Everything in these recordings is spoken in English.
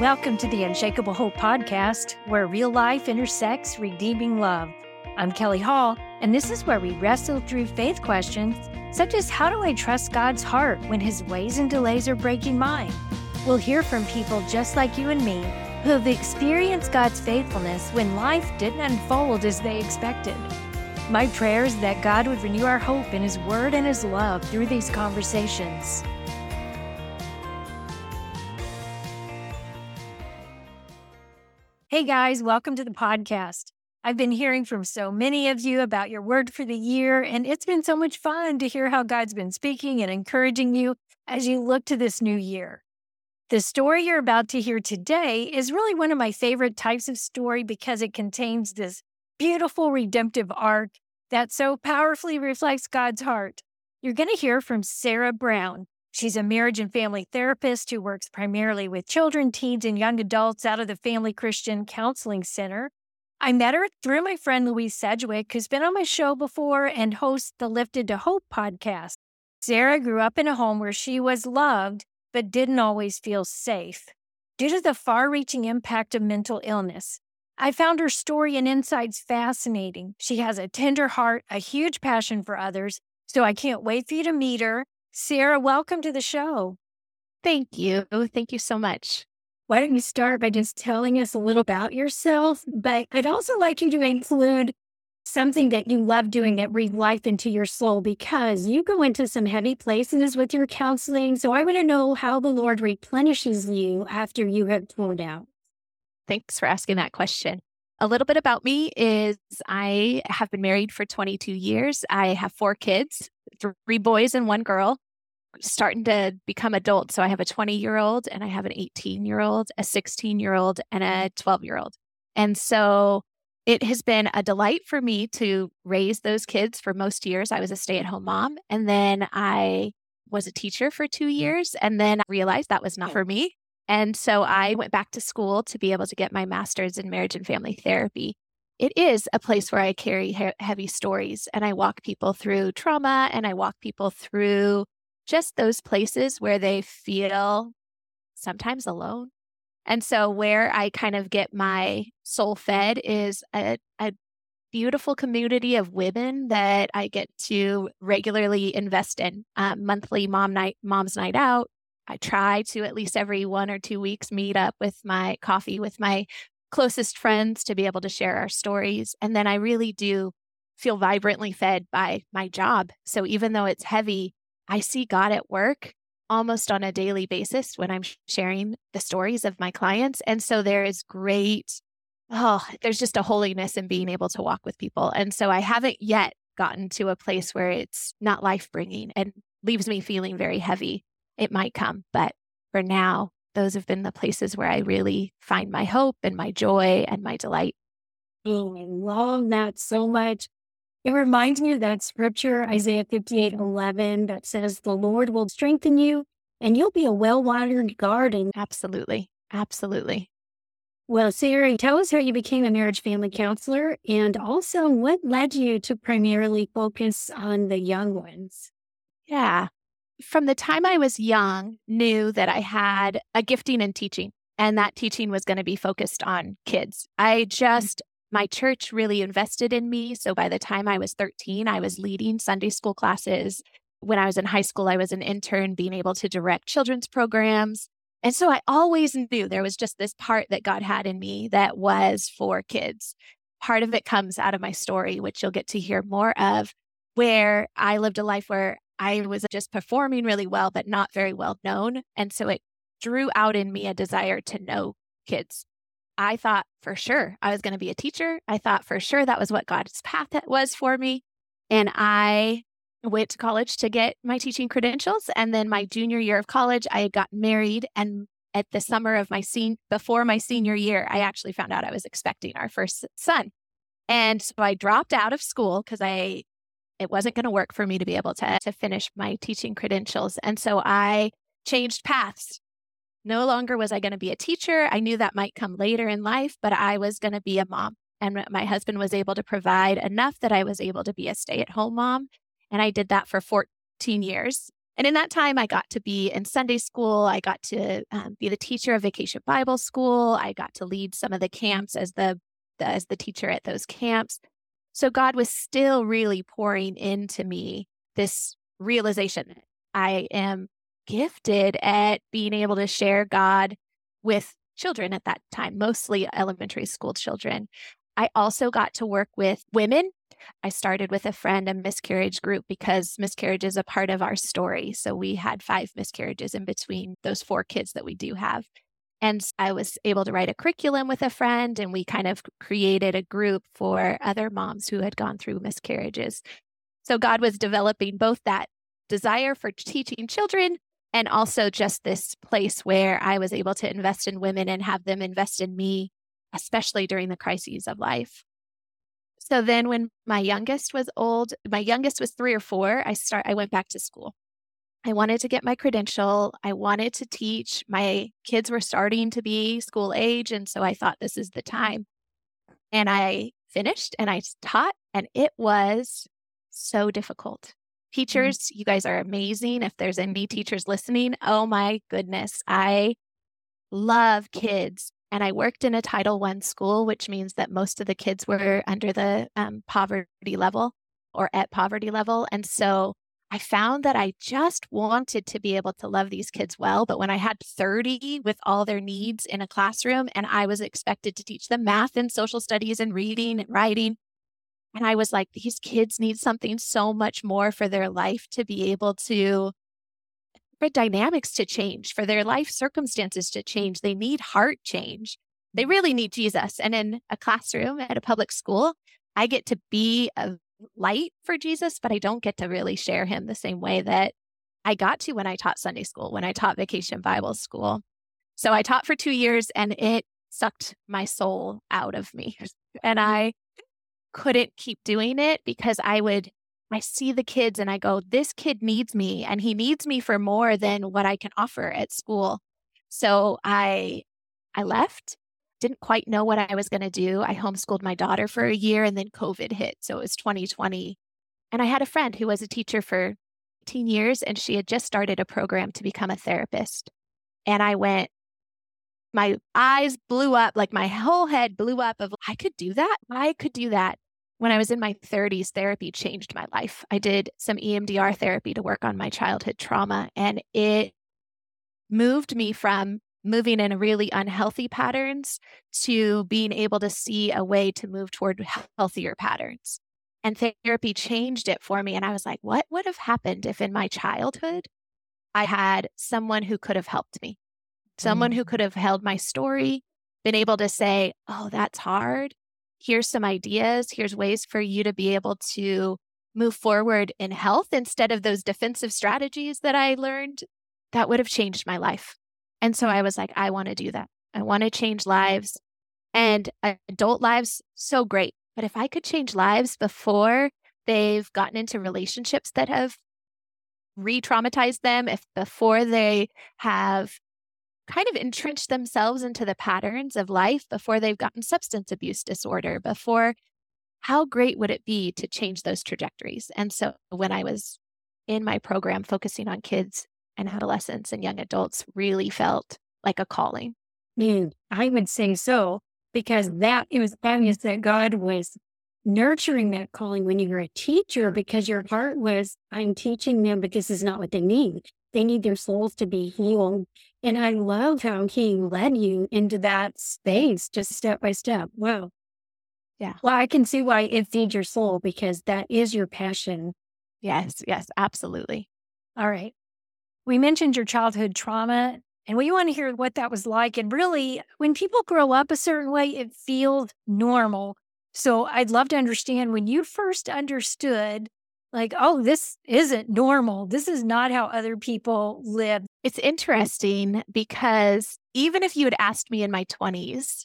Welcome to the Unshakable Hope Podcast, where real life intersects redeeming love. I'm Kelly Hall, and this is where we wrestle through faith questions such as how do I trust God's heart when his ways and delays are breaking mine? We'll hear from people just like you and me who have experienced God's faithfulness when life didn't unfold as they expected. My prayer is that God would renew our hope in His Word and His love through these conversations. Hey guys, welcome to the podcast. I've been hearing from so many of you about your word for the year, and it's been so much fun to hear how God's been speaking and encouraging you as you look to this new year. The story you're about to hear today is really one of my favorite types of story because it contains this beautiful redemptive arc that so powerfully reflects God's heart. You're going to hear from Sara Brown. She's a marriage and family therapist who works primarily with children, teens, and young adults out of the Family Christian Counseling Center. I met her through my friend Louise Sedgwick, who's been on my show before and hosts the Lifted to Hope podcast. Sara grew up in a home where she was loved, but didn't always feel safe. Due to the far reaching impact of mental illness, I found her story and insights fascinating. She has a tender heart, a huge passion for others, so I can't wait for you to meet her Sara, welcome to the show. Thank you. Thank you so much. Why don't you start by just telling us a little about yourself? But I'd also like you to include something that you love doing that breathes life into your soul because you go into some heavy places with your counseling. So I want to know how the Lord replenishes you after you have poured out. Thanks for asking that question. A little bit about me is I have been married for 22 years. I have four kids, three boys and one girl, starting to become adults. So I have a 20 year old and I have an 18 year old, a 16 year old, and a 12 year old. And so it has been a delight for me to raise those kids for most years. I was a stay at home mom. And then I was a teacher for two years and then I realized that was not for me. And so I went back to school to be able to get my master's in marriage and family therapy. It is a place where I carry he- heavy stories and I walk people through trauma and I walk people through just those places where they feel sometimes alone. And so, where I kind of get my soul fed is a, a beautiful community of women that I get to regularly invest in. Um, monthly mom night, mom's night out, I try to at least every one or two weeks meet up with my coffee with my closest friends to be able to share our stories. And then I really do feel vibrantly fed by my job. So even though it's heavy, I see God at work almost on a daily basis when I'm sharing the stories of my clients. And so there is great, oh, there's just a holiness in being able to walk with people. And so I haven't yet gotten to a place where it's not life bringing and leaves me feeling very heavy it might come. But for now, those have been the places where I really find my hope and my joy and my delight. Oh, I love that so much. It reminds me of that scripture, Isaiah 58 11, that says, The Lord will strengthen you and you'll be a well watered garden. Absolutely. Absolutely. Well, Sara, tell us how you became a marriage family counselor and also what led you to primarily focus on the young ones. Yeah from the time I was young, knew that I had a gifting in teaching, and that teaching was going to be focused on kids. I mm. just, my church really invested in me. So by the time I was 13, I was leading Sunday school classes. When I was in high school, I was an intern, being able to direct children's programs. And so I always knew there was just this part that God had in me that was for kids. Part of it comes out of my story, which you'll get to hear more of, where I lived a life where I was just performing really well, but not very well known. And so it drew out in me a desire to know kids. I thought for sure I was going to be a teacher. I thought for sure that was what God's path was for me. And I went to college to get my teaching credentials. And then my junior year of college, I had gotten married. And at the summer of my scene, before my senior year, I actually found out I was expecting our first son. And so I dropped out of school because I it wasn't going to work for me to be able to, to finish my teaching credentials. And so I changed paths. No longer was I going to be a teacher. I knew that might come later in life, but I was going to be a mom. And my husband was able to provide enough that I was able to be a stay at home mom. And I did that for 14 years. And in that time, I got to be in Sunday school. I got to um, be the teacher of Vacation Bible School. I got to lead some of the camps as the, the as the teacher at those camps. So God was still really pouring into me this realization I am gifted at being able to share God with children at that time, mostly elementary school children. I also got to work with women I started with a friend a miscarriage group because miscarriage is a part of our story. So we had five miscarriages in between those four kids that we do have. And I was able to write a curriculum with a friend, and we kind of created a group for other moms who had gone through miscarriages. So God was developing both that desire for teaching children and also just this place where I was able to invest in women and have them invest in me, especially during the crises of life. So then when my youngest was old, my youngest was 3 or 4, I start I went back to school. I wanted to get my credential. I wanted to teach. My kids were starting to be school age and so I thought this is the time. And I finished and I taught and it was so difficult. Mm-hmm. Teachers, mm-hmm. you guys are amazing. If there's any teachers listening, oh my goodness, I love kids and I worked in a Title I school, which means that most of the kids were under the um, poverty level or at poverty level. And so I found that I just wanted to be able to love these kids well. But when I had 30 with all their needs in a classroom and I was expected to teach them math and social studies and reading and writing, and I was like, these kids need something so much more for their life to be able to for dynamics to change, for their life circumstances to change. They need heart change. They really need Jesus. And in a classroom at a public school, I get to be a light for Jesus, but I don't get to really share him the same way that I got to when I taught Sunday school, when I taught vacation Bible school. So I taught for two years and it sucked my soul out of me. And mm-hmm. I couldn't keep doing it because I would I see the kids and I go, this kid needs me and he needs me for more than what I can offer at school. So I I left, didn't quite know what I was going to do. I homeschooled my daughter for a year and then COVID hit. So it was 2020. And I had a friend who was a teacher for 18 years and she had just started a program to become a therapist. And I went, my eyes blew up, like my whole head blew up of I could do that. I could do that when I was in my 30s, therapy changed my life. I did some EMDR therapy to work on my childhood trauma, and it moved me from moving in really unhealthy patterns to being able to see a way to move toward healthier patterns. And therapy changed it for me. And I was like, what would have happened if in my childhood I had someone who could have helped me, someone mm. who could have held my story, been able to say, oh, that's hard here's some ideas. Here's ways for you to be able to move forward in health instead of those defensive strategies that I learned. That would have changed my life. And so I was like, I want to do that. I want to change lives and adult lives. So great. But if I could change lives before they've gotten into relationships that have re traumatized them, if before they have kind of entrenched themselves into the patterns of life before they've gotten substance abuse disorder, before how great would it be to change those trajectories? And so when I was in my program focusing on kids and adolescents and young adults, really felt like a calling. Mm, I would say so, because that it was obvious that God was nurturing that calling when you were a teacher because your heart was, I'm teaching them, but this is not what they need. They need their souls to be healed. And I love how he led you into that space just step by step. Wow. Yeah. Well, I can see why it feeds your soul because that is your passion. Yes, yes, absolutely. All right. We mentioned your childhood trauma and we want to hear what that was like. And really, when people grow up a certain way, it feels normal. So I'd love to understand when you first understood like, oh, this isn't normal. This is not how other people live. It's interesting because even if you had asked me in my 20s,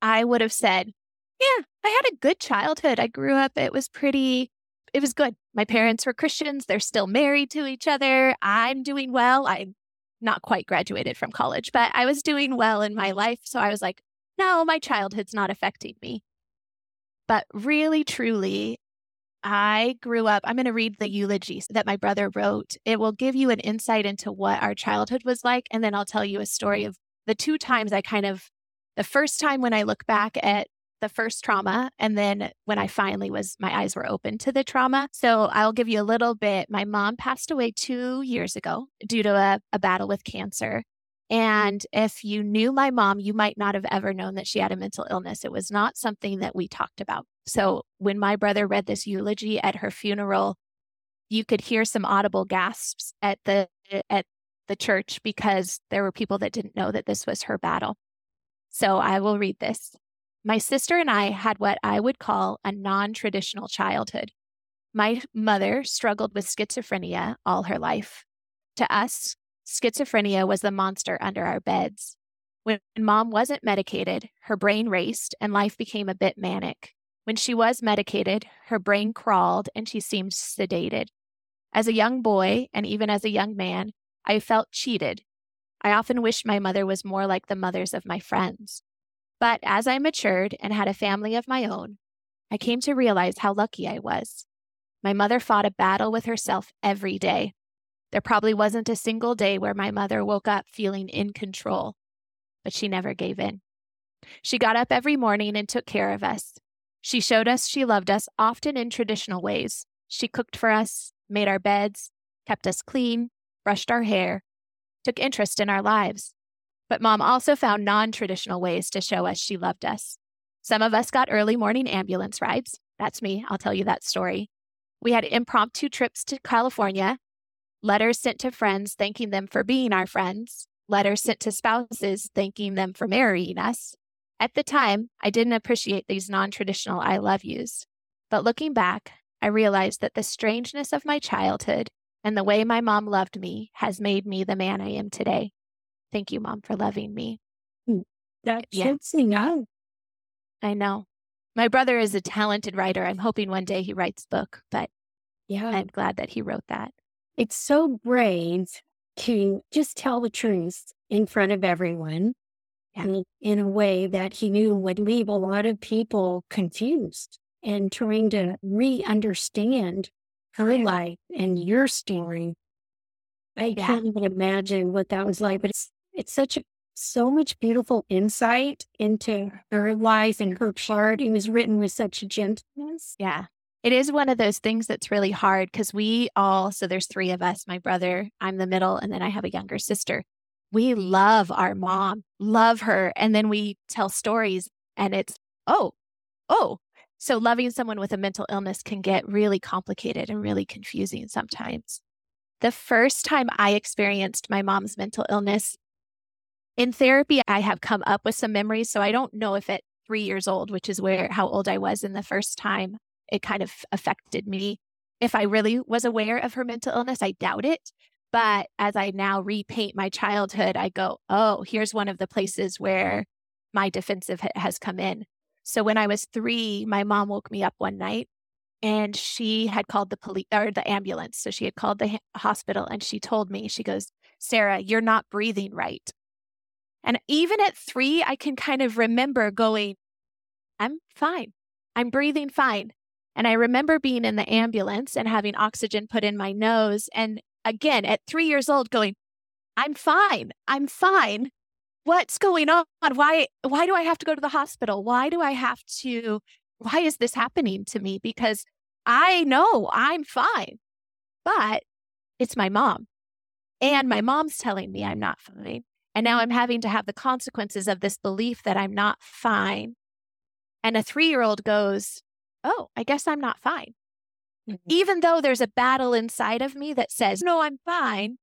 I would have said, yeah, I had a good childhood. I grew up, it was pretty, it was good. My parents were Christians. They're still married to each other. I'm doing well. I'm not quite graduated from college, but I was doing well in my life. So I was like, no, my childhood's not affecting me. But really, truly, I grew up, I'm going to read the eulogy that my brother wrote. It will give you an insight into what our childhood was like. And then I'll tell you a story of the two times I kind of, the first time when I look back at the first trauma, and then when I finally was, my eyes were open to the trauma. So I'll give you a little bit. My mom passed away two years ago due to a, a battle with cancer. And if you knew my mom, you might not have ever known that she had a mental illness. It was not something that we talked about. So when my brother read this eulogy at her funeral, you could hear some audible gasps at the at the church because there were people that didn't know that this was her battle. So I will read this. My sister and I had what I would call a non-traditional childhood. My mother struggled with schizophrenia all her life. To us, Schizophrenia was the monster under our beds. When mom wasn't medicated, her brain raced and life became a bit manic. When she was medicated, her brain crawled and she seemed sedated. As a young boy, and even as a young man, I felt cheated. I often wished my mother was more like the mothers of my friends. But as I matured and had a family of my own, I came to realize how lucky I was. My mother fought a battle with herself every day. There probably wasn't a single day where my mother woke up feeling in control, but she never gave in. She got up every morning and took care of us. She showed us she loved us, often in traditional ways. She cooked for us, made our beds, kept us clean, brushed our hair, took interest in our lives. But mom also found non traditional ways to show us she loved us. Some of us got early morning ambulance rides. That's me. I'll tell you that story. We had impromptu trips to California letters sent to friends thanking them for being our friends, letters sent to spouses thanking them for marrying us. At the time, I didn't appreciate these non traditional I love yous. But looking back, I realized that the strangeness of my childhood and the way my mom loved me has made me the man I am today. Thank you, mom, for loving me. Hmm. That's yeah. enough. I know. My brother is a talented writer. I'm hoping one day he writes book, but yeah, I'm glad that he wrote that. It's so brave to just tell the truth in front of everyone and in a way that he knew would leave a lot of people confused and trying to re understand her life and your story. I yeah. can't even imagine what that was like, but it's, it's such a, so much beautiful insight into her life and her part. It was written with such gentleness. Yeah. It is one of those things that's really hard because we all, so there's three of us my brother, I'm the middle, and then I have a younger sister. We love our mom, love her. And then we tell stories and it's, oh, oh. So loving someone with a mental illness can get really complicated and really confusing sometimes. The first time I experienced my mom's mental illness, in therapy, I have come up with some memories. So I don't know if at three years old, which is where how old I was in the first time, it kind of affected me. If I really was aware of her mental illness, I doubt it. But as I now repaint my childhood, I go, oh, here's one of the places where my defensive has come in. So when I was three, my mom woke me up one night and she had called the police or the ambulance. So she had called the hospital and she told me, she goes, Sara, you're not breathing right. And even at three, I can kind of remember going, I'm fine. I'm breathing fine. And I remember being in the ambulance and having oxygen put in my nose. And again, at three years old, going, I'm fine. I'm fine. What's going on? Why, why do I have to go to the hospital? Why do I have to, why is this happening to me? Because I know I'm fine, but it's my mom. And my mom's telling me I'm not fine. And now I'm having to have the consequences of this belief that I'm not fine. And a three year old goes, oh, I guess I'm not fine. Mm-hmm. Even though there's a battle inside of me that says, no, I'm fine,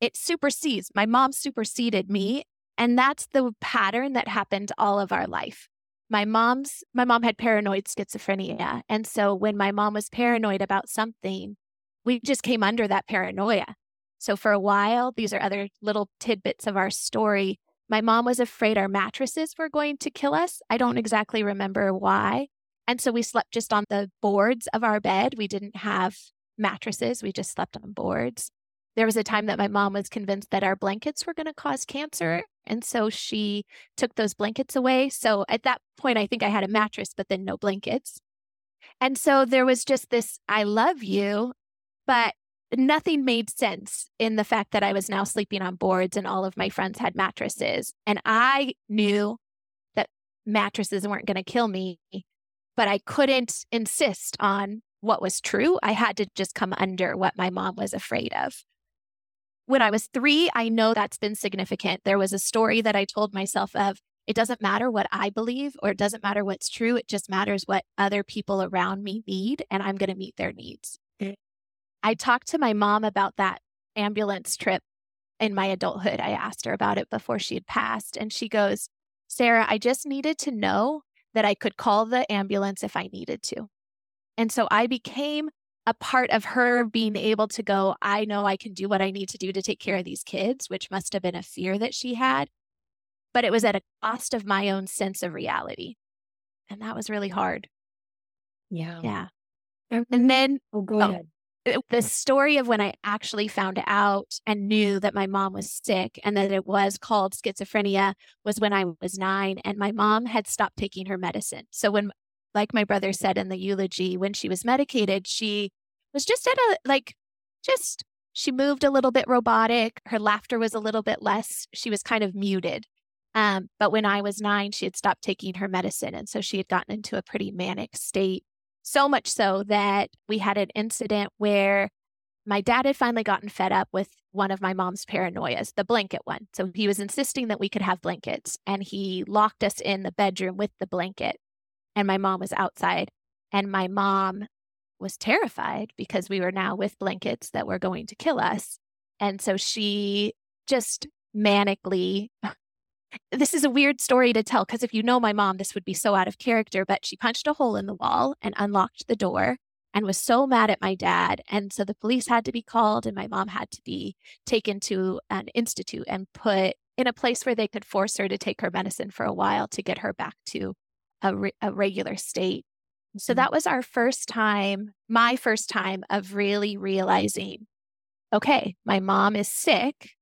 it supersedes. My mom superseded me. And that's the pattern that happened all of our life. My mom's my mom had paranoid schizophrenia. And so when my mom was paranoid about something, we just came under that paranoia. So for a while, these are other little tidbits of our story. My mom was afraid our mattresses were going to kill us. I don't exactly remember why, and so we slept just on the boards of our bed. We didn't have mattresses, we just slept on boards. There was a time that my mom was convinced that our blankets were going to cause cancer. And so she took those blankets away. So at that point, I think I had a mattress, but then no blankets. And so there was just this I love you, but nothing made sense in the fact that I was now sleeping on boards and all of my friends had mattresses. And I knew that mattresses weren't going to kill me, but I couldn't insist on what was true. I had to just come under what my mom was afraid of. When I was three, I know that's been significant. There was a story that I told myself of it doesn't matter what I believe or it doesn't matter what's true. It just matters what other people around me need, and I'm going to meet their needs. I talked to my mom about that ambulance trip in my adulthood. I asked her about it before she had passed, and she goes, Sara, I just needed to know that I could call the ambulance if I needed to. And so I became a part of her being able to go, I know I can do what I need to do to take care of these kids, which must have been a fear that she had. But it was at a cost of my own sense of reality. And that was really hard. Yeah. Yeah. And then, oh, go oh. ahead. The story of when I actually found out and knew that my mom was sick and that it was called schizophrenia was when I was nine and my mom had stopped taking her medicine. So when like my brother said in the eulogy, when she was medicated, she was just at a, like, just, she moved a little bit robotic. Her laughter was a little bit less. She was kind of muted. Um, but when I was nine, she had stopped taking her medicine. And so she had gotten into a pretty manic state. So much so that we had an incident where my dad had finally gotten fed up with one of my mom's paranoias, the blanket one. So he was insisting that we could have blankets and he locked us in the bedroom with the blanket and my mom was outside. And my mom was terrified because we were now with blankets that were going to kill us. And so she just manically, this is a weird story to tell because if you know my mom, this would be so out of character, but she punched a hole in the wall and unlocked the door and was so mad at my dad. And so the police had to be called, and my mom had to be taken to an institute and put in a place where they could force her to take her medicine for a while to get her back to a, re- a regular state. So mm-hmm. that was our first time, my first time of really realizing okay, my mom is sick,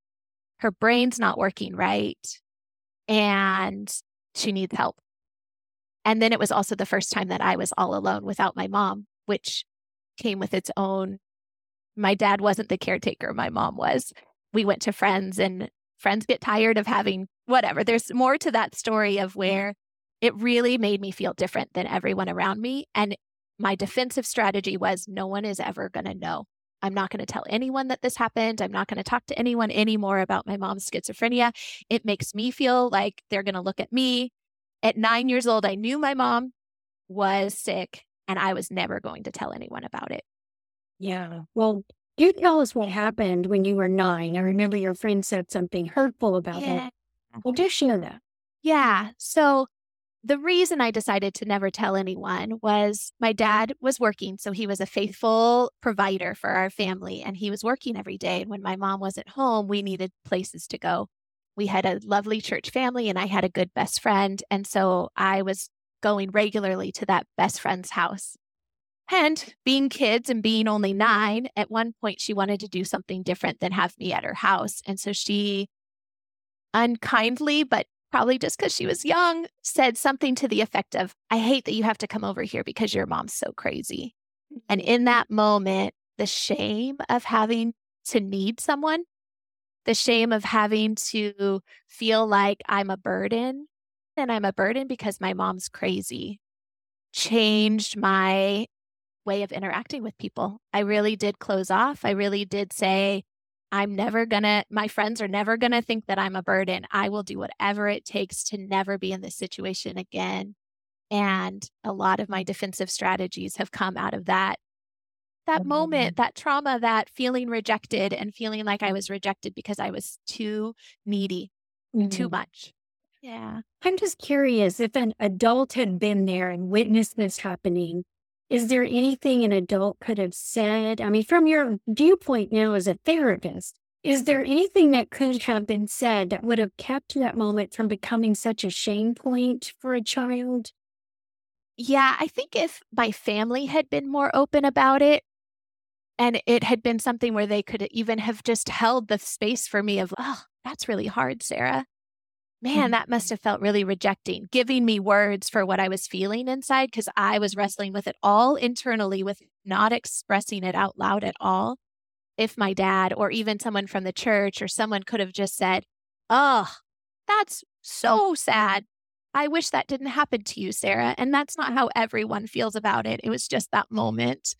her brain's not working right, and she needs help. And then it was also the first time that I was all alone without my mom, which came with its own. My dad wasn't the caretaker, my mom was. We went to friends, and friends get tired of having whatever. There's more to that story of mm-hmm. where it really made me feel different than everyone around me. And my defensive strategy was no one is ever going to know. I'm not going to tell anyone that this happened. I'm not going to talk to anyone anymore about my mom's schizophrenia. It makes me feel like they're going to look at me. At nine years old, I knew my mom was sick and I was never going to tell anyone about it. Yeah. Well, you tell us what happened when you were nine. I remember your friend said something hurtful about yeah. that. Well, do share that. Yeah. So the reason I decided to never tell anyone was my dad was working. So he was a faithful provider for our family and he was working every day. And when my mom wasn't home, we needed places to go. We had a lovely church family and I had a good best friend. And so I was going regularly to that best friend's house. And being kids and being only nine, at one point she wanted to do something different than have me at her house. And so she unkindly but probably just because she was young, said something to the effect of, I hate that you have to come over here because your mom's so crazy. And mm-hmm. in that moment, the shame of having to need someone, the shame of having to feel like I'm a burden and I'm a burden because my mom's crazy changed my way of interacting with people. I really did close off. I really did say, I'm never gonna, my friends are never gonna think that I'm a burden. I will do whatever it takes to never be in this situation again. And a lot of my defensive strategies have come out of that that moment, that trauma, that feeling rejected and feeling like I was rejected because I was too needy, mm-hmm. too much. Yeah. I'm just curious if an adult had been there and witnessed this happening, is there anything an adult could have said? I mean, from your viewpoint now as a therapist, is there anything that could have been said that would have kept that moment from becoming such a shame point for a child? Yeah, I think if my family had been more open about it and it had been something where they could even have just held the space for me of, oh, that's really hard, Sara. Man, mm-hmm. that must have felt really rejecting, giving me words for what I was feeling inside because I was wrestling with it all internally with not expressing it out loud at all. If my dad or even someone from the church or someone could have just said, Oh, that's so sad. I wish that didn't happen to you, Sara. And that's not how everyone feels about it. It was just that moment.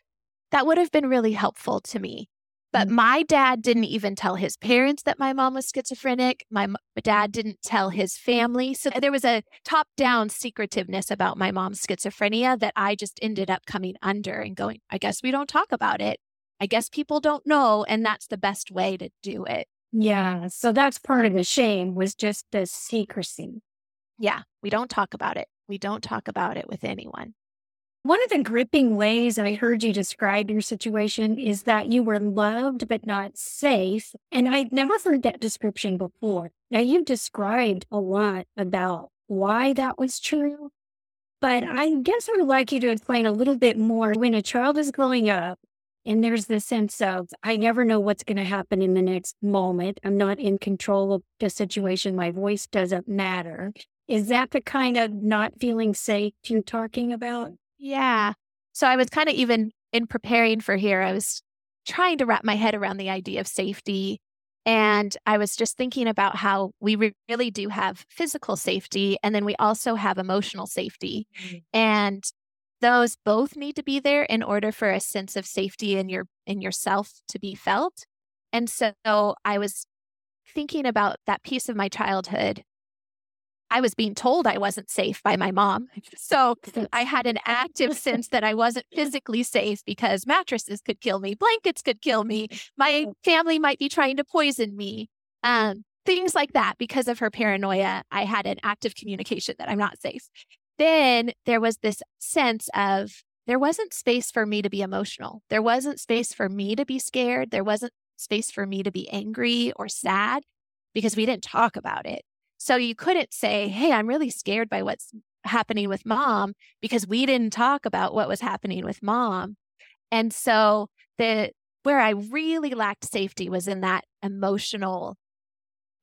That would have been really helpful to me. But mm. my dad didn't even tell his parents that my mom was schizophrenic. My dad didn't tell his family. So there was a top down secretiveness about my mom's schizophrenia that I just ended up coming under and going, I guess we don't talk about it. I guess people don't know. And that's the best way to do it. Yeah. So that's part of the shame was just the secrecy. Yeah. We don't talk about it. We don't talk about it with anyone. One of the gripping ways I heard you describe your situation is that you were loved but not safe. And I'd never heard that description before. Now, you've described a lot about why that was true, but I guess I would like you to explain a little bit more. When a child is growing up and there's this sense of, I never know what's going to happen in the next moment, I'm not in control of the situation, my voice doesn't matter. Is that the kind of not feeling safe you're talking about? Yeah. So I was kind of even in preparing for here, I was trying to wrap my head around the idea of safety. And I was just thinking about how we re- really do have physical safety and then we also have emotional safety. Mm-hmm. And those both need to be there in order for a sense of safety in your in yourself to be felt. And so I was thinking about that piece of my childhood I was being told I wasn't safe by my mom. So I had an active sense that I wasn't physically safe because mattresses could kill me, blankets could kill me, my family might be trying to poison me. Um, things like that. Because of her paranoia, I had an active communication that I'm not safe. Then there was this sense of there wasn't space for me to be emotional. There wasn't space for me to be scared. There wasn't space for me to be angry or sad because we didn't talk about it. So you couldn't say, Hey, I'm really scared by what's happening with mom because we didn't talk about what was happening with mom. And so the where I really lacked safety was in that emotional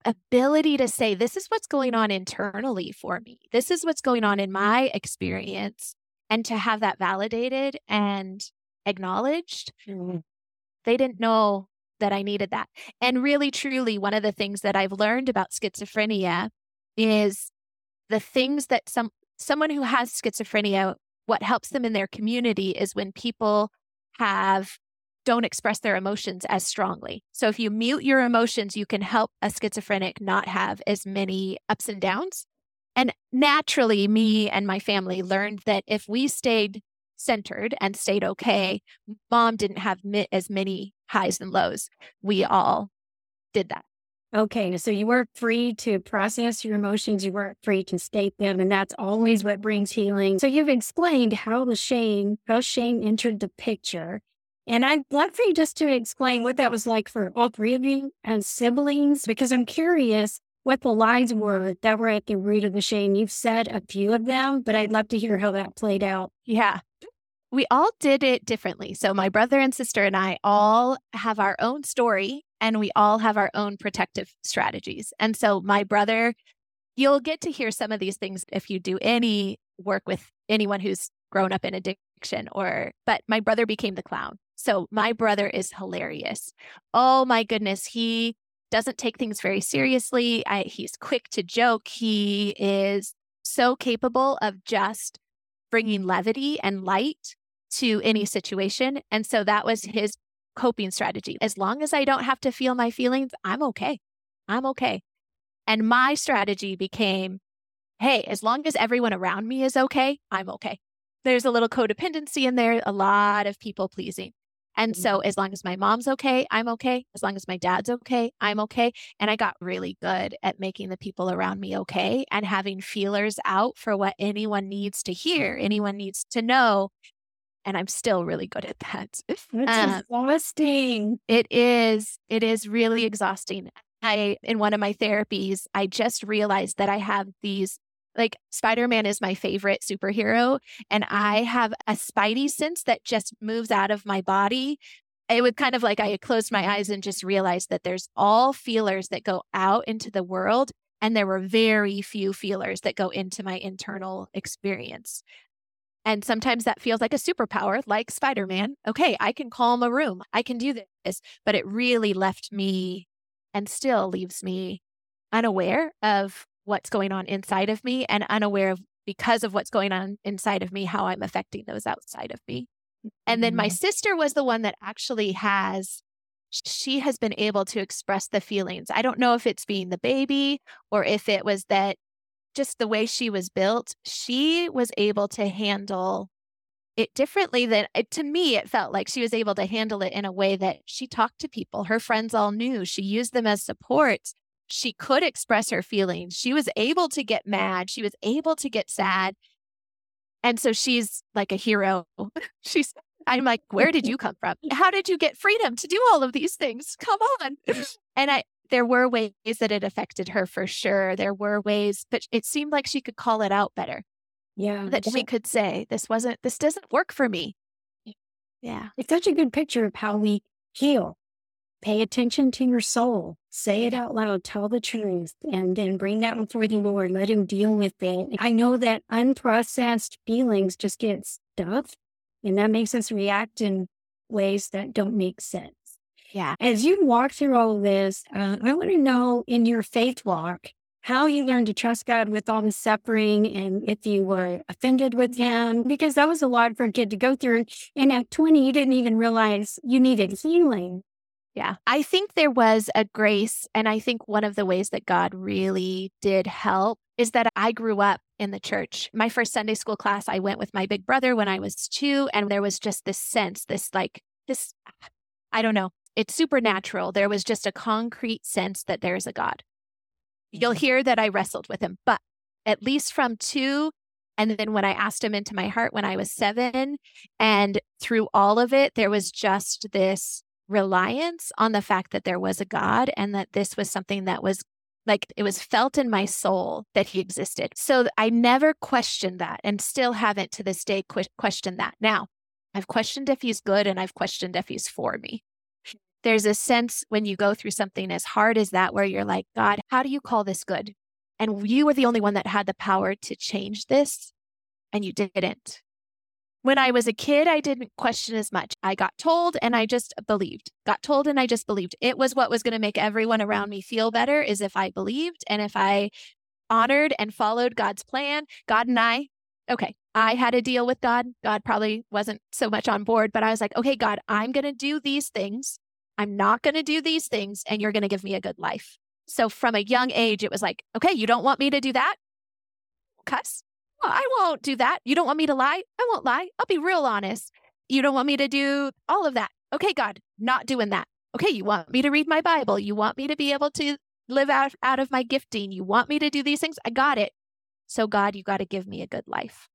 ability to say, this is what's going on internally for me. This is what's going on in my experience. And to have that validated and acknowledged, mm-hmm. they didn't know that I needed that. And really, truly, one of the things that I've learned about schizophrenia is the things that some someone who has schizophrenia, what helps them in their community is when people have don't express their emotions as strongly. So if you mute your emotions, you can help a schizophrenic not have as many ups and downs. And naturally, me and my family learned that if we stayed centered and stayed okay, mom didn't have as many highs and lows. We all did that. Okay, so you weren't free to process your emotions, you weren't free to state them, and that's always what brings healing. So you've explained how the shame, how shame entered the picture. And I'd love for you just to explain what that was like for all three of you as siblings, because I'm curious what the lies were that were at the root of the shame. You've said a few of them, but I'd love to hear how that played out. Yeah we all did it differently. So my brother and sister and I all have our own story and we all have our own protective strategies. And so my brother, you'll get to hear some of these things if you do any work with anyone who's grown up in addiction or but my brother became the clown. So my brother is hilarious. Oh my goodness, he doesn't take things very seriously. I, he's quick to joke. He is so capable of just bringing levity and light to any mm-hmm. situation. And so that was mm-hmm. his coping strategy. As long as I don't have to feel my feelings, I'm okay. I'm okay. And my strategy became hey, as long as everyone around me is okay, I'm okay. There's a little codependency in there, a lot of people pleasing. And mm-hmm. so, as long as my mom's okay, I'm okay. As long as my dad's okay, I'm okay. And I got really good at making the people around me okay and having feelers out for what anyone needs to hear, anyone needs to know. And I'm still really good at that. It's um, exhausting. It is. It is really exhausting. I, in one of my therapies, I just realized that I have these like Spider Man is my favorite superhero, and I have a spidey sense that just moves out of my body. It would kind of like I closed my eyes and just realized that there's all feelers that go out into the world And there were very few feelers that go into my internal experience. And sometimes that feels like a superpower, like Spider Man. Okay, I can calm a room, I can do this. But it really left me and still leaves me unaware of what's going on inside of me and unaware of because of what's going on inside of me, how I'm affecting those outside of me. And then my mm-hmm. sister was the one that actually has, she has been able to express the feelings. I don't know if it's being the baby or if it was that just the way she was built, she was able to handle it differently than to me it felt like she was able to handle it in a way that she talked to people her friends all knew she used them as support she could express her feelings. She was able to get mad. She was able to get sad. And so she's like a hero. she's, I'm like, where did you come from? How did you get freedom to do all of these things? Come on. And I, there were ways that it affected her for sure. There were ways, but it seemed like she could call it out better. Yeah. That she could say, this wasn't, this doesn't work for me. Yeah. It's such a good picture of how we heal pay attention to your soul. Say it out loud, tell the truth, and then bring that before the Lord. Let Him deal with it. I know that unprocessed feelings just get stuffed, and that makes us react in ways that don't make sense. Yeah. As you walk through all of this, uh, I want to know in your faith walk how you learned to trust God with all the suffering and if you were offended with Him, because that was a lot for a kid to go through. And at 20, you didn't even realize you needed healing. Yeah. I think there was a grace. And I think one of the ways that God really did help is that I grew up in the church. My first Sunday school class, I went with my big brother when I was two. And there was just this sense, this like, this, I don't know, it's supernatural. There was just a concrete sense that there's a God. You'll mm-hmm. hear that I wrestled with him, but at least from two and then when I asked him into my heart when I was seven, and through all of it, there was just this reliance on the fact that there was a God and that this was something that was like it was felt in my soul that he existed. So I never questioned that and still haven't to this day qu- questioned that. Now, I've questioned if he's good and I've questioned if he's for me. There's a sense when you go through something as hard as that where you're like, God, how do you call this good? And you were the only one that had the power to change this, and you didn't. When I was a kid, I didn't question as much. I got told and I just believed. Got told and I just believed. It was what was going to make everyone around me feel better is if I believed and if I honored and followed God's plan. God and I, okay, I had a deal with God. God probably wasn't so much on board, but I was like, okay, God, I'm going to do these things. I'm not going to do these things, and you're going to give me a good life. So from a young age, it was like, okay, you don't want me to do that? Cuss. Well, I won't do that. You don't want me to lie? I won't lie. I'll be real honest. You don't want me to do all of that. Okay, God, not doing that. Okay, you want me to read my Bible. You want me to be able to live out, out of my gifting. You want me to do these things. I got it. So, God, you got to give me a good life.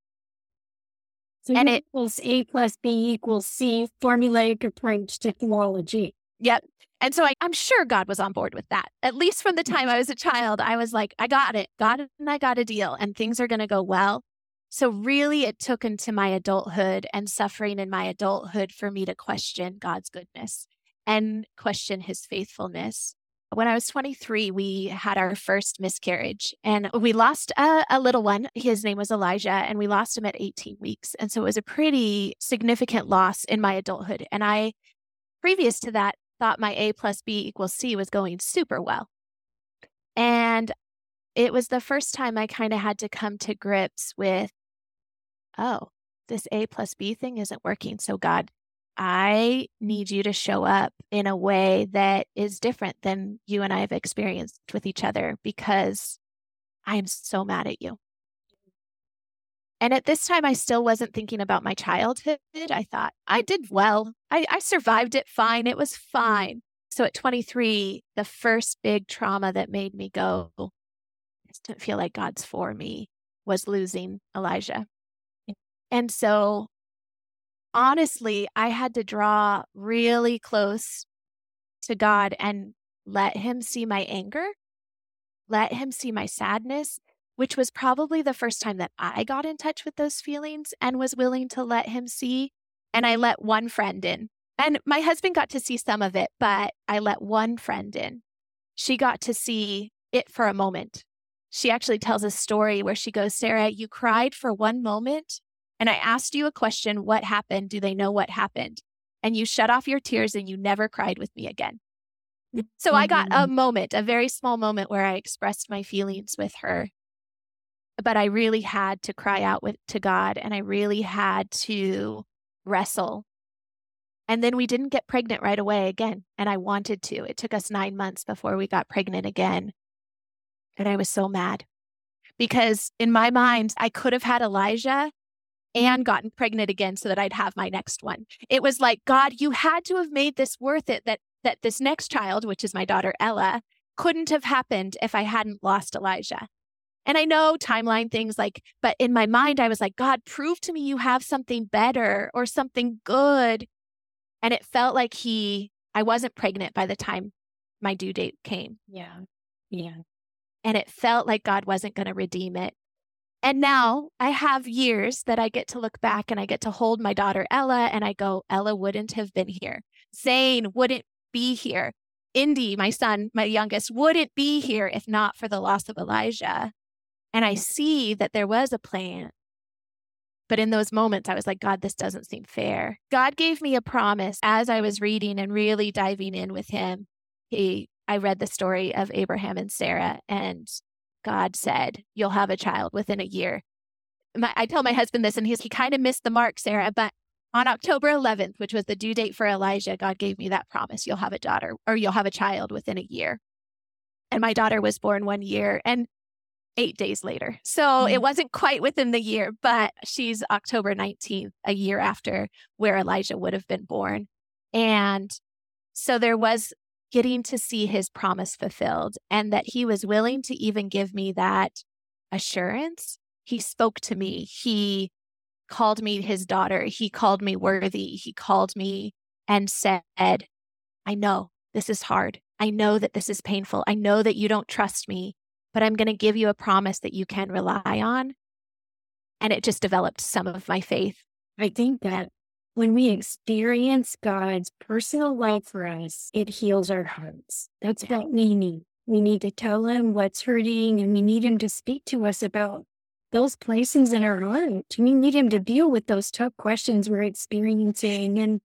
So and it equals A plus B equals C formulaic approach to theology. Yep. And so I, am sure God was on board with that. At least from the time I was a child, I was like, I got it. God and I got a deal and things are going to go well. So really it took into my adulthood and suffering in my adulthood for me to question God's goodness and question his faithfulness. When I was 23, we had our first miscarriage and we lost a, a, little one. His name was Elijah, and we lost him at 18 weeks. And so it was a pretty significant loss in my adulthood. And I, previous to that, thought my A plus B equals C was going super well. And it was the first time I kind of had to come to grips with, oh, this A plus B thing isn't working. So, God, I need you to show up in a way that is different than you and I have experienced with each other because I am so mad at you. And at this time, I still wasn't thinking about my childhood. I thought I did well. I, I survived it fine. It was fine. So at 23, the first big trauma that made me go, I just didn't feel like God's for me was losing Elijah. And so honestly, I had to draw really close to God and let him see my anger, let him see my sadness, which was probably the first time that I got in touch with those feelings and was willing to let him see. And I let one friend in. And my husband got to see some of it, but I let one friend in. She got to see it for a moment. she actually tells a story where she goes, Sara, you cried for one moment, and I asked you a question What happened? Do they know what happened? And you shut off your tears and you never cried with me again. So. I got a mm-hmm. moment, a very small moment where I expressed my feelings with her. But I really had to cry out with to God and I really had to wrestle. And then we didn't get pregnant right away again. And I wanted to. It took us nine months before we got pregnant again. And I was so mad because in my mind, I could have had Elijah and gotten pregnant again so that I'd have my next one. It was like, God, you had to have made this worth it that that this next child, which is my daughter Ella, couldn't have happened if I hadn't lost Elijah. And I know timeline things like, but in my mind, I was like, God, prove to me you have something better or something good. And it felt like he, I wasn't pregnant by the time my due date came. Yeah. Yeah. And it felt like God wasn't going to redeem it. And now I have years that I get to look back and I get to hold my daughter Ella and I go, Ella wouldn't have been here. Zane wouldn't be here. Indy, my son, my youngest, wouldn't be here if not for the loss of Elijah. And I see that there was a plan. But in those moments, I was like, God, this doesn't seem fair. God gave me a promise as I was reading and really diving in with him. He, I read the story of Abraham and Sarah, and God said, You'll have a child within a year. My, I tell my husband this, and he's, he kind of missed the mark, Sara, but on October 11th, which was the due date for Elijah, God gave me that promise you'll have a daughter or you'll have a child within a year. And my daughter was born one year and eight days later. So mm-hmm. it wasn't quite within the year, but she's October 19th, a year after where Elijah would have been born. And so there was getting to see his promise fulfilled and that he was willing to even give me that assurance. He spoke to me. He called me his daughter. He called me worthy. He called me and said, I know this is hard. I know that this is painful. I know that you don't trust me, but I'm going to give you a promise that you can rely on. And it just developed some of my faith. I think that when we experience God's personal love for us, it heals our hearts. That's what we need. We need to tell him what's hurting and we need him to speak to us about those places in our heart. We need him to deal with those tough questions we're experiencing and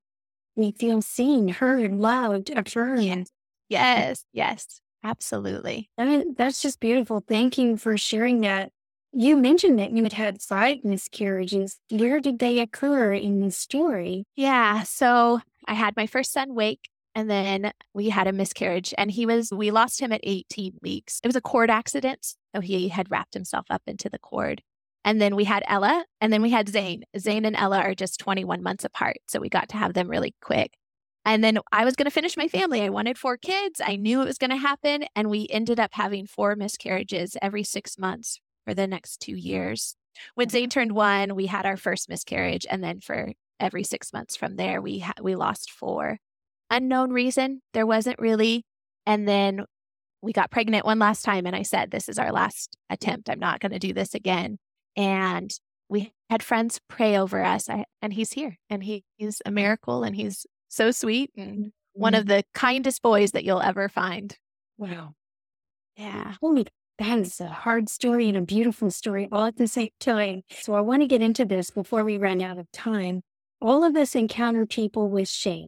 we feel seen, heard, loved, affirmed. Yes, yes, yes absolutely. I mean, that's just beautiful. Thank you for sharing that. You mentioned that you had had five miscarriages. Where did they occur in the story? Yeah. So I had my first son, Wake, and then we had a miscarriage and he was we lost him at 18 weeks it was a cord accident so he had wrapped himself up into the cord and then we had ella and then we had zane zane and ella are just 21 months apart so we got to have them really quick and then i was going to finish my family i wanted four kids i knew it was going to happen and we ended up having four miscarriages every six months for the next two years when zane mm-hmm. turned one we had our first miscarriage and then for every six months from there we ha- we lost four unknown reason. There wasn't really. And then we got pregnant one last time. And I said, This is our last attempt. I'm not going to do this again. And we had friends pray over us. I, and he's here and he, he's a miracle and he's so sweet and one of mm-hmm. the kindest boys that you'll ever find. Wow. Yeah. Holy, that is a hard story and a beautiful story all at the same time. So I want to get into this before we run out of time. All of us encounter people with shame.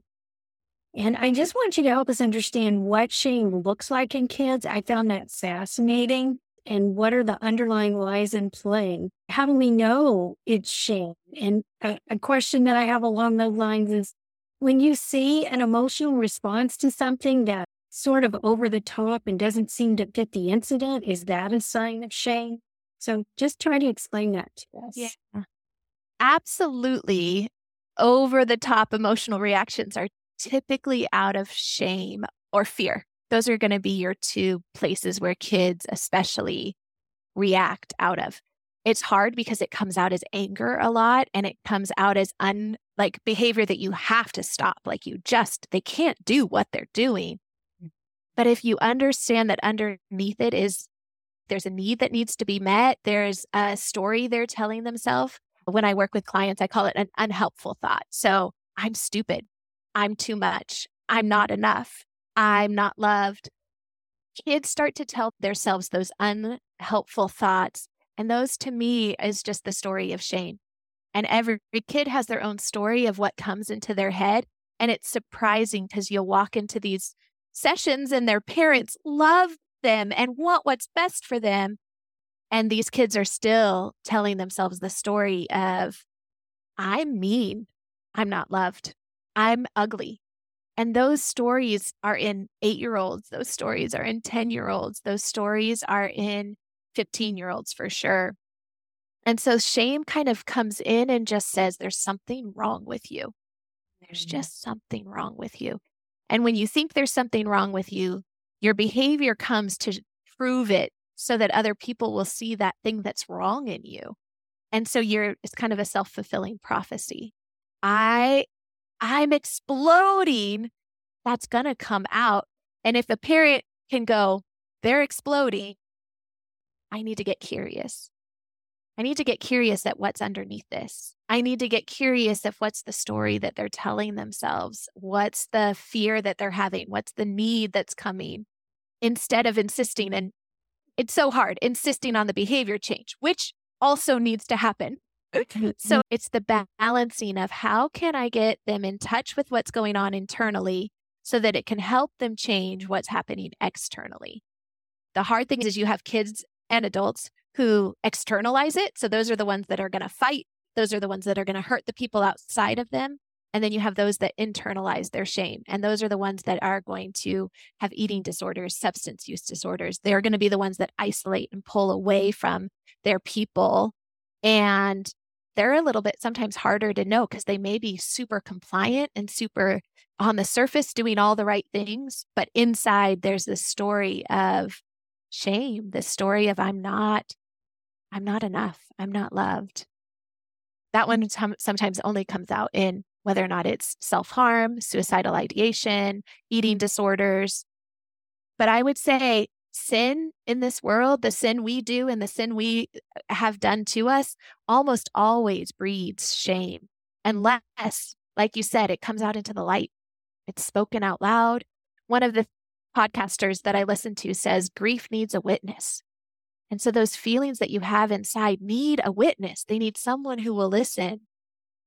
And I just want you to help us understand what shame looks like in kids. I found that fascinating. And what are the underlying lies in play? How do we know it's shame? And a, a question that I have along those lines is when you see an emotional response to something that sort of over the top and doesn't seem to fit the incident, is that a sign of shame? So just try to explain that to us. Yeah. Absolutely. Over the top emotional reactions are typically out of shame or fear. Those are going to be your two places where kids, especially, react out of. It's hard because it comes out as anger a lot and it comes out as un like behavior that you have to stop. Like you just, they can't do what they're doing. Mm. But if you understand that underneath it is there's a need that needs to be met, there's a story they're telling themselves. When I work with clients, I call it an unhelpful thought. So I'm stupid. I'm too much. I'm not enough. I'm not loved. kids start to tell themselves those unhelpful thoughts. And those to me is just the story of shame. And every kid has their own story of what comes into their head. And it's surprising because you'll walk into these sessions and their parents love them and want what's best for them. And these kids are still telling themselves the story of, I'm mean. I'm not loved. I'm ugly. And those stories are in eight year olds. Those stories are in 10 year olds. Those stories are in 15 year olds for sure. And so shame kind of comes in and just says, there's something wrong with you. There's mm-hmm. just something wrong with you. And when you think there's something wrong with you, your behavior comes to prove it so that other people will see that thing that's wrong in you. And so you're it's kind of a self-fulfilling prophecy. I I'm exploding. That's going to come out. And if a parent can go, they're exploding, I need to get curious. I need to get curious at what's underneath this. I need to get curious of what's the story that they're telling themselves. What's the fear that they're having? What's the need that's coming? Instead of insisting, and it's so hard, insisting on the behavior change, which also needs to happen. so it's the balancing of how can I get them in touch with what's going on internally so that it can help them change what's happening externally. The hard thing is you have kids and adults who externalize it. So those are the ones that are going to fight. Those are the ones that are going to hurt the people outside of them. And then you have those that internalize their shame. And those are the ones that are going to have eating disorders, substance use disorders. They're going to be the ones that isolate and pull away from their people. And they're a little bit sometimes harder to know because they may be super compliant and super on the surface doing all the right things. But inside, there's this story of shame, this story of I'm not I'm not enough. I'm not loved. That one sometimes only comes out in whether or not it's self harm, suicidal ideation, eating disorders. But I would say sin in this world, the sin we do and the sin we uh, have done to us, almost always breeds shame. Unless, like you said, it comes out into the light, it's spoken out loud. One of the podcasters that I listen to says grief needs a witness. And so those feelings that you have inside need a witness. They need someone who will listen,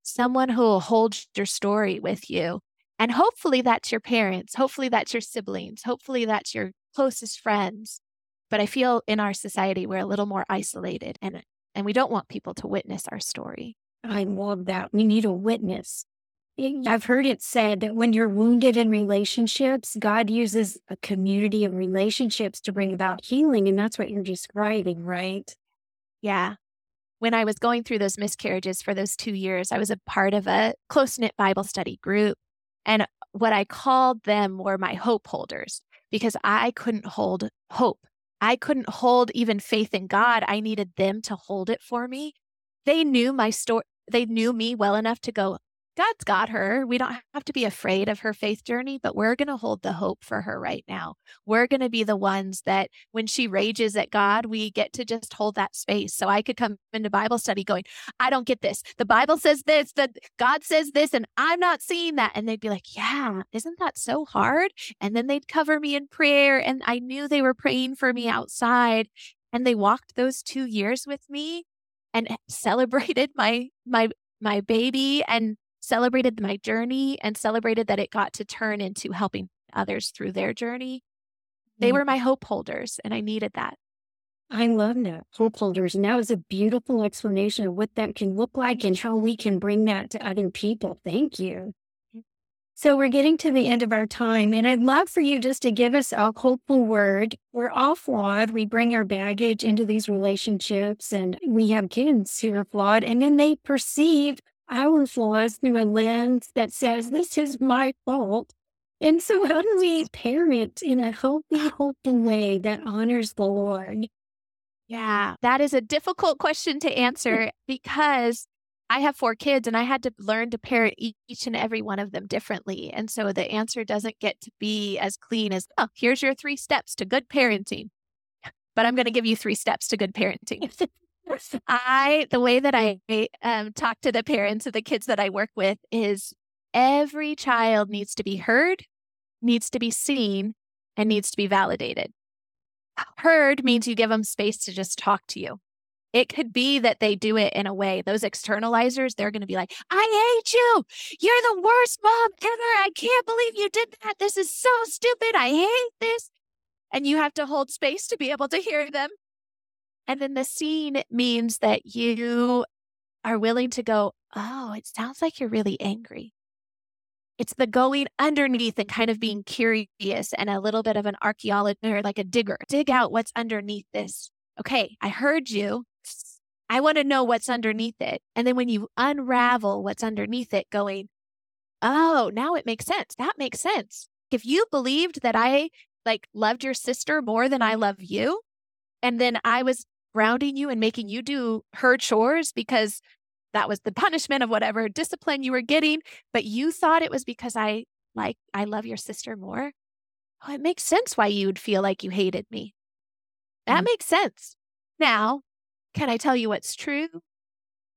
someone who will hold your story with you. And hopefully that's your parents. Hopefully that's your siblings. Hopefully that's your closest friends. But I feel in our society, we're a little more isolated and, and we don't want people to witness our story. I love that. We need a witness. I've heard it said that when you're wounded in relationships, God uses a community of relationships to bring about healing. And that's what you're describing, right? Yeah. When I was going through those miscarriages for those two years, I was a part of a close knit Bible study group. And what I called them were my hope holders because I couldn't hold hope. I couldn't hold even faith in God. I needed them to hold it for me. They knew my story. They knew me well enough to go, God's got her. We don't have to be afraid of her faith journey, but we're going to hold the hope for her right now. We're going to be the ones that when she rages at God, we get to just hold that space. So I could come into Bible study going, I don't get this. The Bible says this, that God says this, and I'm not seeing that. And they'd be like, Yeah, isn't that so hard? And then they'd cover me in prayer. And I knew they were praying for me outside. And they walked those two years with me and eh, celebrated my my my baby and celebrated my journey and celebrated that it got to turn into helping others through their journey. They mm. were my hope holders, and I needed that. I love that. Hope holders. And that was a beautiful explanation of what that can look like and how we can bring that to other people. Thank you. So we're getting to the end of our time, and I'd love for you just to give us a hopeful word. We're all flawed. We bring our baggage into these relationships, and we have kids who are flawed, and then they perceive our flaws through a lens that says, this is my fault. And so, how do we parent in a healthy, ah. hopeful way that honors the Lord? Yeah, that is a difficult question to answer because I have four kids and I had to learn to parent each and every one of them differently. And so the answer doesn't get to be as clean as, oh, here's your three steps to good parenting. But I'm going to give you three steps to good parenting. I, the way that I um, talk to the parents of the kids that I work with is every child needs to be heard, needs to be seen, and needs to be validated. Heard means you give them space to just talk to you. It could be that they do it in a way, those externalizers, they're going to be like, I hate you. You're the worst mom ever. I can't believe you did that. This is so stupid. I hate this. And you have to hold space to be able to hear them. And then the scene means that you are willing to go, Oh, it sounds like you're really angry. It's the going underneath and kind of being curious and a little bit of an archaeologist or like a digger. Dig out what's underneath this. Okay, I heard you. I want to know what's underneath it. And then when you unravel what's underneath it, going, oh, now it makes sense. That makes sense. If you believed that I like loved your sister more than I love you, and then I was grounding you and making you do her chores because that was the punishment of whatever discipline you were getting, but you thought it was because I like I love your sister more. Oh, it makes sense why you would feel like you hated me. That mm-hmm. makes sense. Now, can I tell you what's true?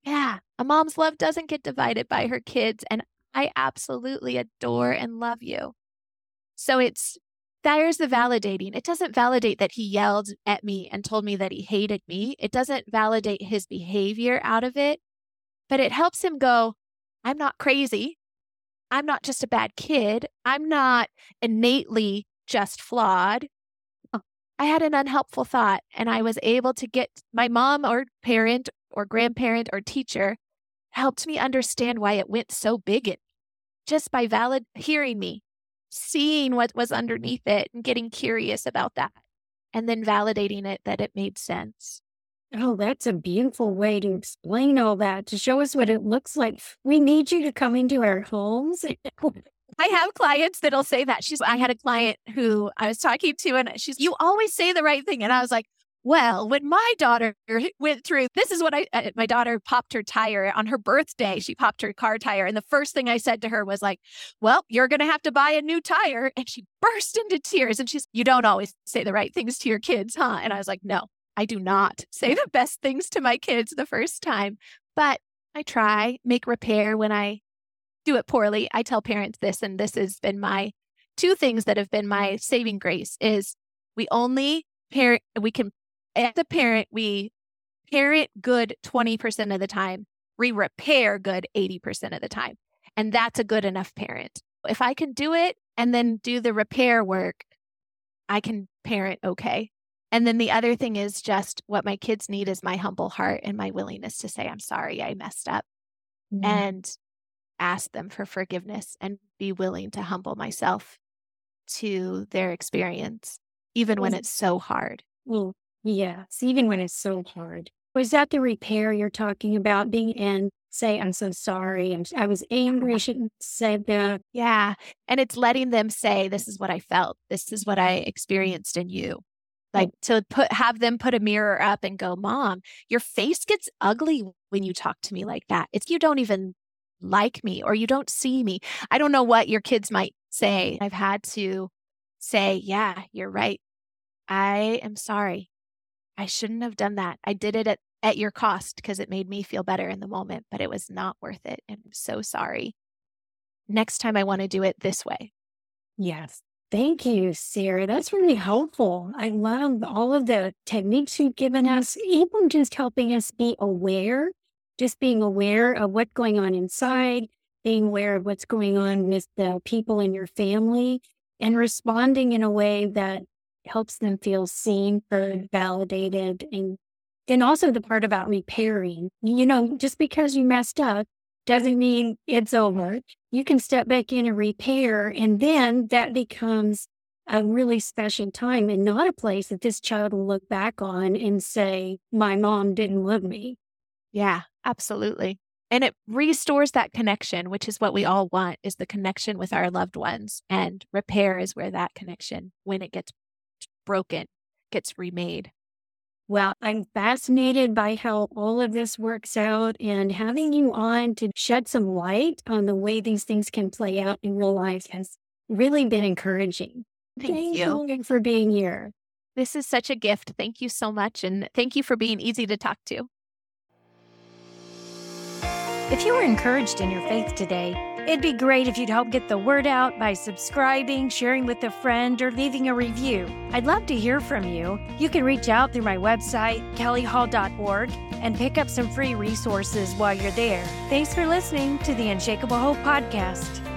Yeah, a mom's love doesn't get divided by her kids, and I absolutely adore and love you. So it's there's the validating. It doesn't validate that he yelled at me and told me that he hated me. It doesn't validate his behavior out of it, but it helps him go, I'm not crazy. I'm not just a bad kid. I'm not innately just flawed. Oh, I had an unhelpful thought and I was able to get my mom or parent or grandparent or teacher helped me understand why it went so big just by valid hearing me, seeing what was underneath it and getting curious about that and then validating it that it made sense. Oh, that's a beautiful way to explain all that, to show us what it looks like. We need you to come into our homes I have clients that'll say that. She's, I had a client who I was talking to, and she's, you always say the right thing. And I was like, well, when my daughter went through, this is what I, uh, my daughter popped her tire on her birthday. She popped her car tire. And the first thing I said to her was like, well, you're going to have to buy a new tire. And she burst into tears. And she's, you don't always say the right things to your kids, huh? And I was like, no, I do not say the best things to my kids the first time, but I try, make repair when I do it poorly. I tell parents this, and this has been my two things that have been my saving grace is we only parent, we can, as a parent, we parent good 20% of the time, we repair good 80% of the time. And that's a good enough parent. If I can do it and then do the repair work, I can parent okay. And then the other thing is just what my kids need is my humble heart and my willingness to say, I'm sorry, I messed up. Mm-hmm. And ask them for forgiveness and be willing to humble myself to their experience, even when it's so hard. Well, yes, even when it's so hard. Was that the repair you're talking about? Being and say, I'm so sorry. I'm, I was angry. I shouldn't say that. Yeah. And it's letting them say, This mm. is what I felt. This is what I mm. experienced in you. Like to put have them put a mirror up and go, Mom, your face gets ugly when you talk to me like that. It's you don't even like me or you don't see me. I don't know what your kids might say. I've had to say, yeah, you're right. I am sorry. I shouldn't have done that. I did it at, at your cost because it made me feel better in the moment, but it was not worth it. And I'm so sorry. Next time I want to do it this way. Yes. Thank you, Sara. That's really helpful. I love all of the techniques you've given us, even just helping us be aware just being aware of what's going on inside, being aware of what's going on with the people in your family, and responding in a way that helps them feel seen, heard, validated, and and also the part about repairing. You know, just because you messed up doesn't mean it's over. You can step back in and repair, and then that becomes a really special time and not a place that this child will look back on and say, My mom didn't love me. Yeah, absolutely. And it restores that connection, which is what we all want is the connection with our loved ones. And repair is where that connection, when it gets broken, gets remade. Well, I'm fascinated by how all of this works out and having you on to shed some light on the way these things can play out in real life has really been encouraging. Thank, thank you. you for being here. This is such a gift. Thank you so much. And thank you for being easy to talk to. If you were encouraged in your faith today, It'd be great if you'd help get the word out by subscribing, sharing with a friend, or leaving a review. I'd love to hear from you. You can reach out through my website, kellyhall.org, and pick up some free resources while you're there. Thanks for listening to the Unshakable Hope Podcast.